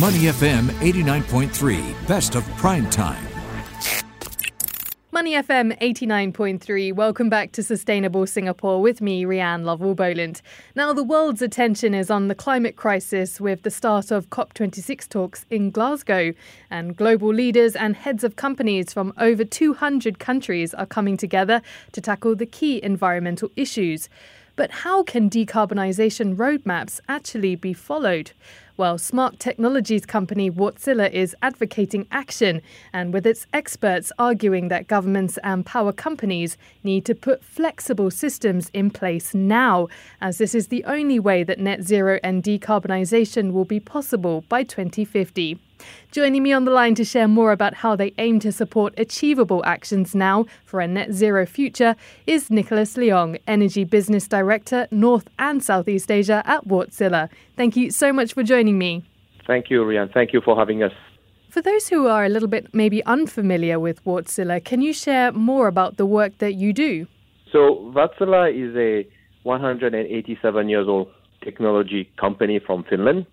Money FM 89.3, best of prime time. Money FM 89.3. Welcome back to Sustainable Singapore with me, Rianne Lovell Boland. Now, the world's attention is on the climate crisis with the start of COP26 talks in Glasgow. And global leaders and heads of companies from over 200 countries are coming together to tackle the key environmental issues. But how can decarbonisation roadmaps actually be followed? Well, smart technologies company Wärtsilä is advocating action, and with its experts arguing that governments and power companies need to put flexible systems in place now, as this is the only way that net zero and decarbonisation will be possible by 2050. Joining me on the line to share more about how they aim to support achievable actions now for a net zero future is Nicholas Leong, Energy Business Director, North and Southeast Asia at Wärtsilä. Thank you so much for joining me. Thank you, Rian. Thank you for having us. For those who are a little bit maybe unfamiliar with Wärtsilä, can you share more about the work that you do? So, Wärtsilä is a 187 years old technology company from Finland.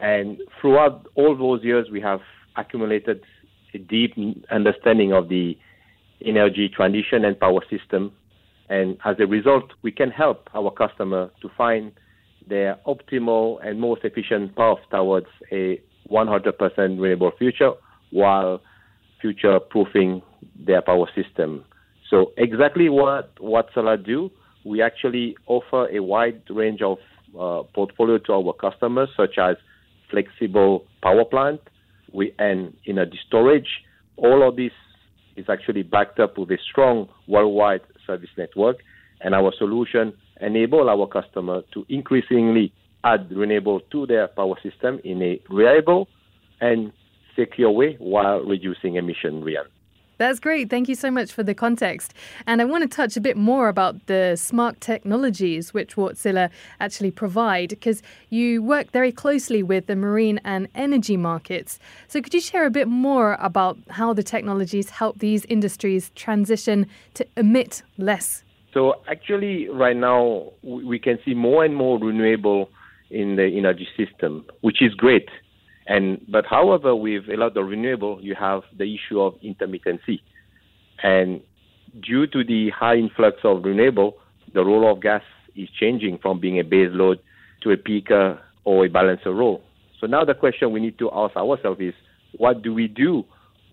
And throughout all those years, we have accumulated a deep understanding of the energy transition and power system. And as a result, we can help our customer to find their optimal and most efficient path towards a 100% renewable future while future proofing their power system. So exactly what Wärtsilä do, we actually offer a wide range of uh, portfolio to our customers, such as flexible power plant we, and energy storage. All of this is actually backed up with a strong worldwide service network, and our solution enable our customer to increasingly add renewable to their power system in a reliable and secure way while reducing emission, Rian. That's great. Thank you so much for the context. And I want to touch a bit more about the smart technologies which Wärtsilä actually provide because you work very closely with the marine and energy markets. So could you share a bit more about how the technologies help these industries transition to emit less? So actually right now we can see more and more renewable in the energy system, which is great. And but however, with a lot of renewable, you have the issue of intermittency, and due to the high influx of renewable, the role of gas is changing from being a base load to a peaker or a balancer role. So now the question we need to ask ourselves is, what do we do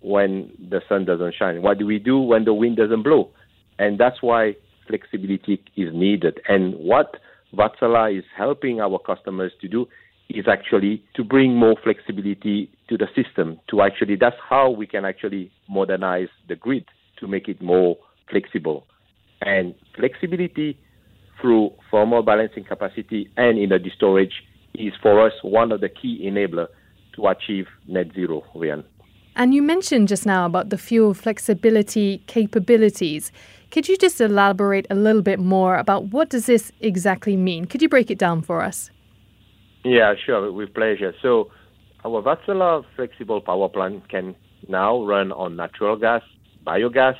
when the sun doesn't shine? What do we do when the wind doesn't blow? And that's why flexibility is needed. And what Wärtsilä is helping our customers to do is actually to bring more flexibility to the system. To actually, that's how we can actually modernize the grid to make it more flexible. And flexibility through thermal balancing capacity and energy storage is for us one of the key enablers to achieve net zero, Rian. And you mentioned just now about the fuel flexibility capabilities. Could you just elaborate a little bit more about what does this exactly mean? Could you break it down for us? Yeah, sure, with pleasure. So our Wärtsilä flexible power plant can now run on natural gas, biogas,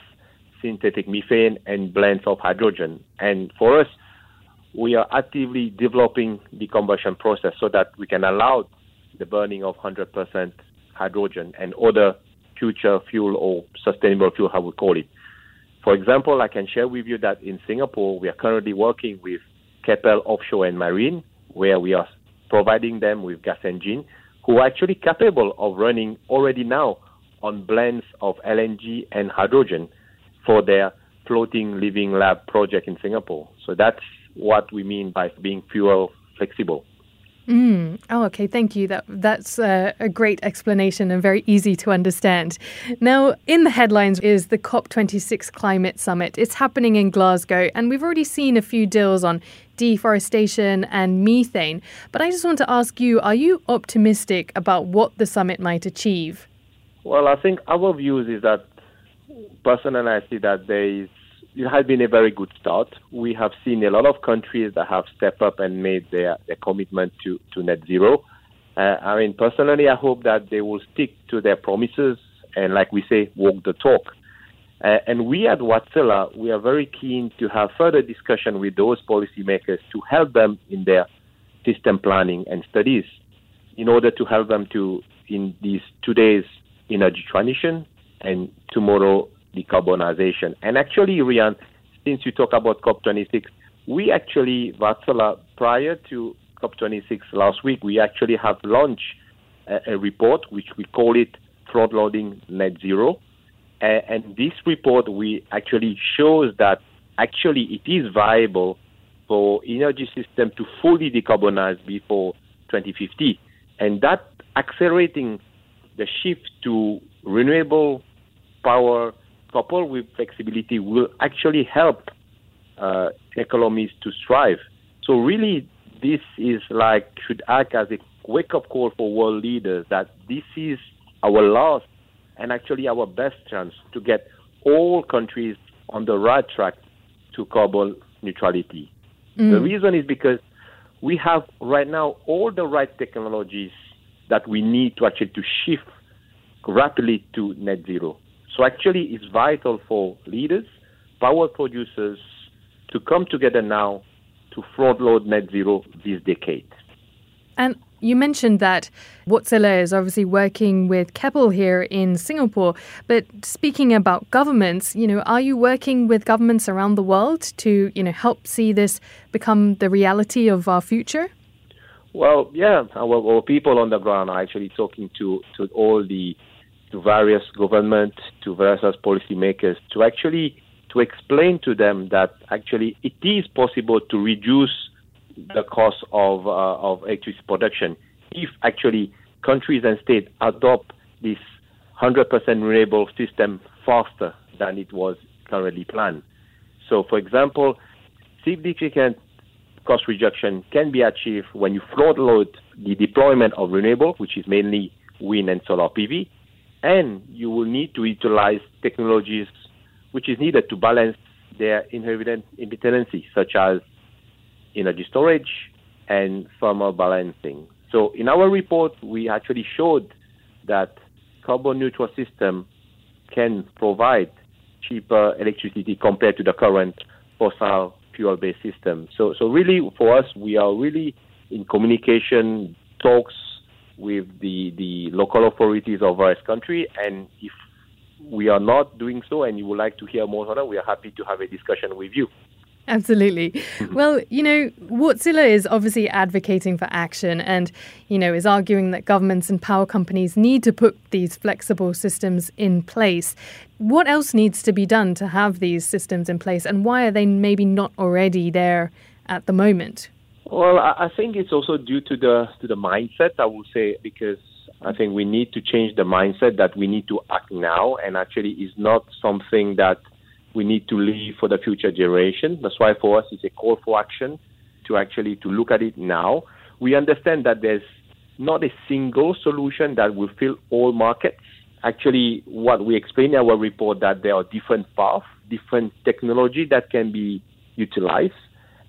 synthetic methane, and blends of hydrogen. And for us, we are actively developing the combustion process so that we can allow the burning of 100% hydrogen and other future fuel or sustainable fuel, how we call it. For example, I can share with you that in Singapore, we are currently working with Keppel Offshore and Marine, where we are providing them with gas engine who are actually capable of running already now on blends of LNG and hydrogen for their floating living lab project in Singapore. So that's what we mean by being fuel flexible. Mm. Oh, okay. Thank you. That that's a, great explanation and very easy to understand. Now, in the headlines is the COP26 climate summit. It's happening in Glasgow, and we've already seen a few deals on deforestation and methane. But I just want to ask you: Are you optimistic about what the summit might achieve? Well, I think our views is that personally, I see that there is it has been a very good start. We have seen a lot of countries that have stepped up and made their, their commitment to, to net zero. Uh, I mean, personally, I hope that they will stick to their promises and, like we say, walk the talk. Uh, and we at Wärtsilä, we are very keen to have further discussion with those policymakers to help them in their system planning and studies. in order to help them to in these today's energy transition and tomorrow decarbonization. And actually, Rian, since you talk about COP26, we actually, Wärtsilä, prior to COP26 last week, we actually have launched a, a report which we call it Front Loading Net Zero. And this report we actually shows that actually it is viable for energy system to fully decarbonize before 2050. And that accelerating the shift to renewable power coupled with flexibility will actually help uh, economies to strive. So really, this is like should act as a wake-up call for world leaders that this is our last and actually our best chance to get all countries on the right track to carbon neutrality. Mm. The reason is because we have right now all the right technologies that we need to actually to shift rapidly to net zero. So actually, it's vital for leaders, power producers, to come together now to front load net zero this decade. And you mentioned that Wärtsilä is obviously working with Keppel here in Singapore. But speaking about governments, you know, are you working with governments around the world to, you know, help see this become the reality of our future? Well, yeah, our, our people on the ground are actually talking to, to all the to various government, to various policymakers, to actually to explain to them that actually it is possible to reduce the cost of, uh, of electricity production if actually countries and states adopt this 100% renewable system faster than it was currently planned. So, for example, significant cost reduction can be achieved when you front load the deployment of renewable, which is mainly wind and solar PV, and you will need to utilize technologies which is needed to balance their inherent interdependency, such as energy storage and thermal balancing. So in our report, we actually showed that carbon neutral system can provide cheaper electricity compared to the current fossil fuel based system. So so really for us we are really in communication talks with the, the local authorities of our country and if we are not doing so and you would like to hear more on it, we are happy to have a discussion with you. Absolutely. Well, you know, Wärtsilä is obviously advocating for action and, you know, is arguing that governments and power companies need to put these flexible systems in place. What else needs to be done to have these systems in place and why are they maybe not already there at the moment? Well, I think it's also due to the to the mindset, I would say, because I think we need to change the mindset that we need to act now and actually is not something that we need to leave for the future generation. That's why for us it's a call for action to actually to look at it now. We understand that there's not a single solution that will fill all markets. Actually, what we explain in our report that there are different paths, different technology that can be utilized.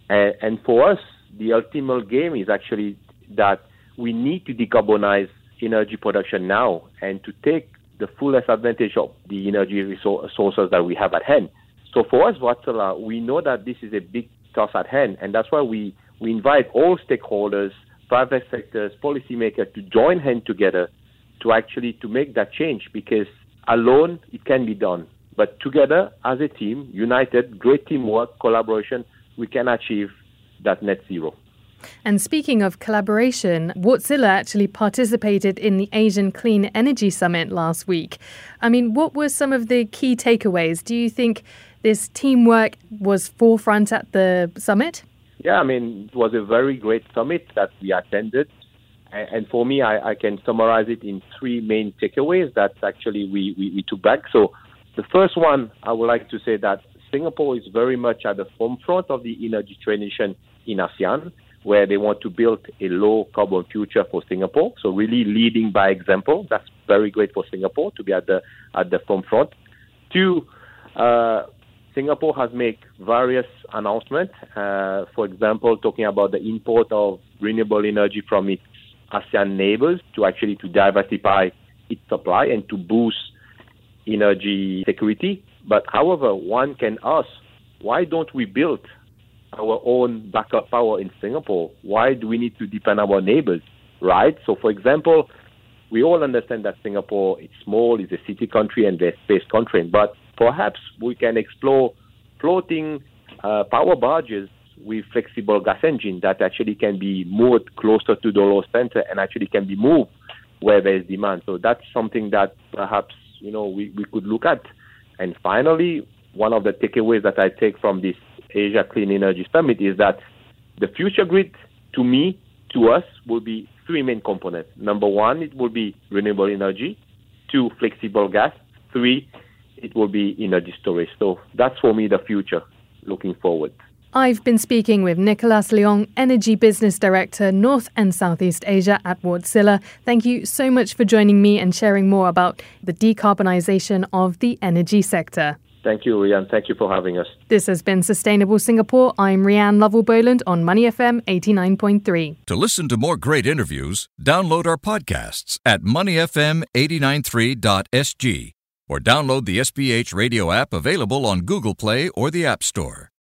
And, and for us, the ultimate game is actually that we need to decarbonize energy production now and to take the fullest advantage of the energy resources that we have at hand. So for us, Wärtsilä, we know that this is a big task at hand, and that's why we, we invite all stakeholders, private sectors, policymakers to join hands together to actually to make that change because alone it can be done. But together as a team, united, great teamwork, collaboration, we can achieve that net zero. And speaking of collaboration, Wärtsilä actually participated in the Asian Clean Energy Summit last week. I mean, what were some of the key takeaways? Do you think this teamwork was forefront at the summit? Yeah, I mean, it was a very great summit that we attended. And for me, I, I can summarize it in three main takeaways that actually we, we, we took back. So the first one, I would like to say that Singapore is very much at the forefront of the energy transition in ASEAN where they want to build a low carbon future for Singapore. So really leading by example. That's very great for Singapore to be at the at the forefront. Two, uh, Singapore has made various announcements. Uh, for example, talking about the import of renewable energy from its ASEAN neighbors to actually to diversify its supply and to boost energy security. But however, one can ask, why don't we build our own backup power in Singapore. Why do we need to depend on our neighbors? right? So, for example, we all understand that Singapore is small, is a city country, and a space country, but perhaps we can explore floating uh, power barges with flexible gas engine that actually can be moved closer to the load center and actually can be moved where there is demand. So that's something that perhaps you know we, we could look at. And finally, one of the takeaways that I take from this Asia Clean Energy Summit is that the future grid, to me, to us, will be three main components. Number one, it will be renewable energy. Two, flexible gas. Three, it will be energy storage. So that's for me the future looking forward. I've been speaking with Nicolas Leong, Energy Business Director, North and Southeast Asia at Wärtsilä. Thank you so much for joining me and sharing more about the decarbonisation of the energy sector. Thank you, Rianne. Thank you for having us. This has been Sustainable Singapore. I'm Rianne Lovell Boland on Money FM 89.3. To listen to more great interviews, download our podcasts at moneyfm893.sg or download the SPH radio app available on Google Play or the App Store.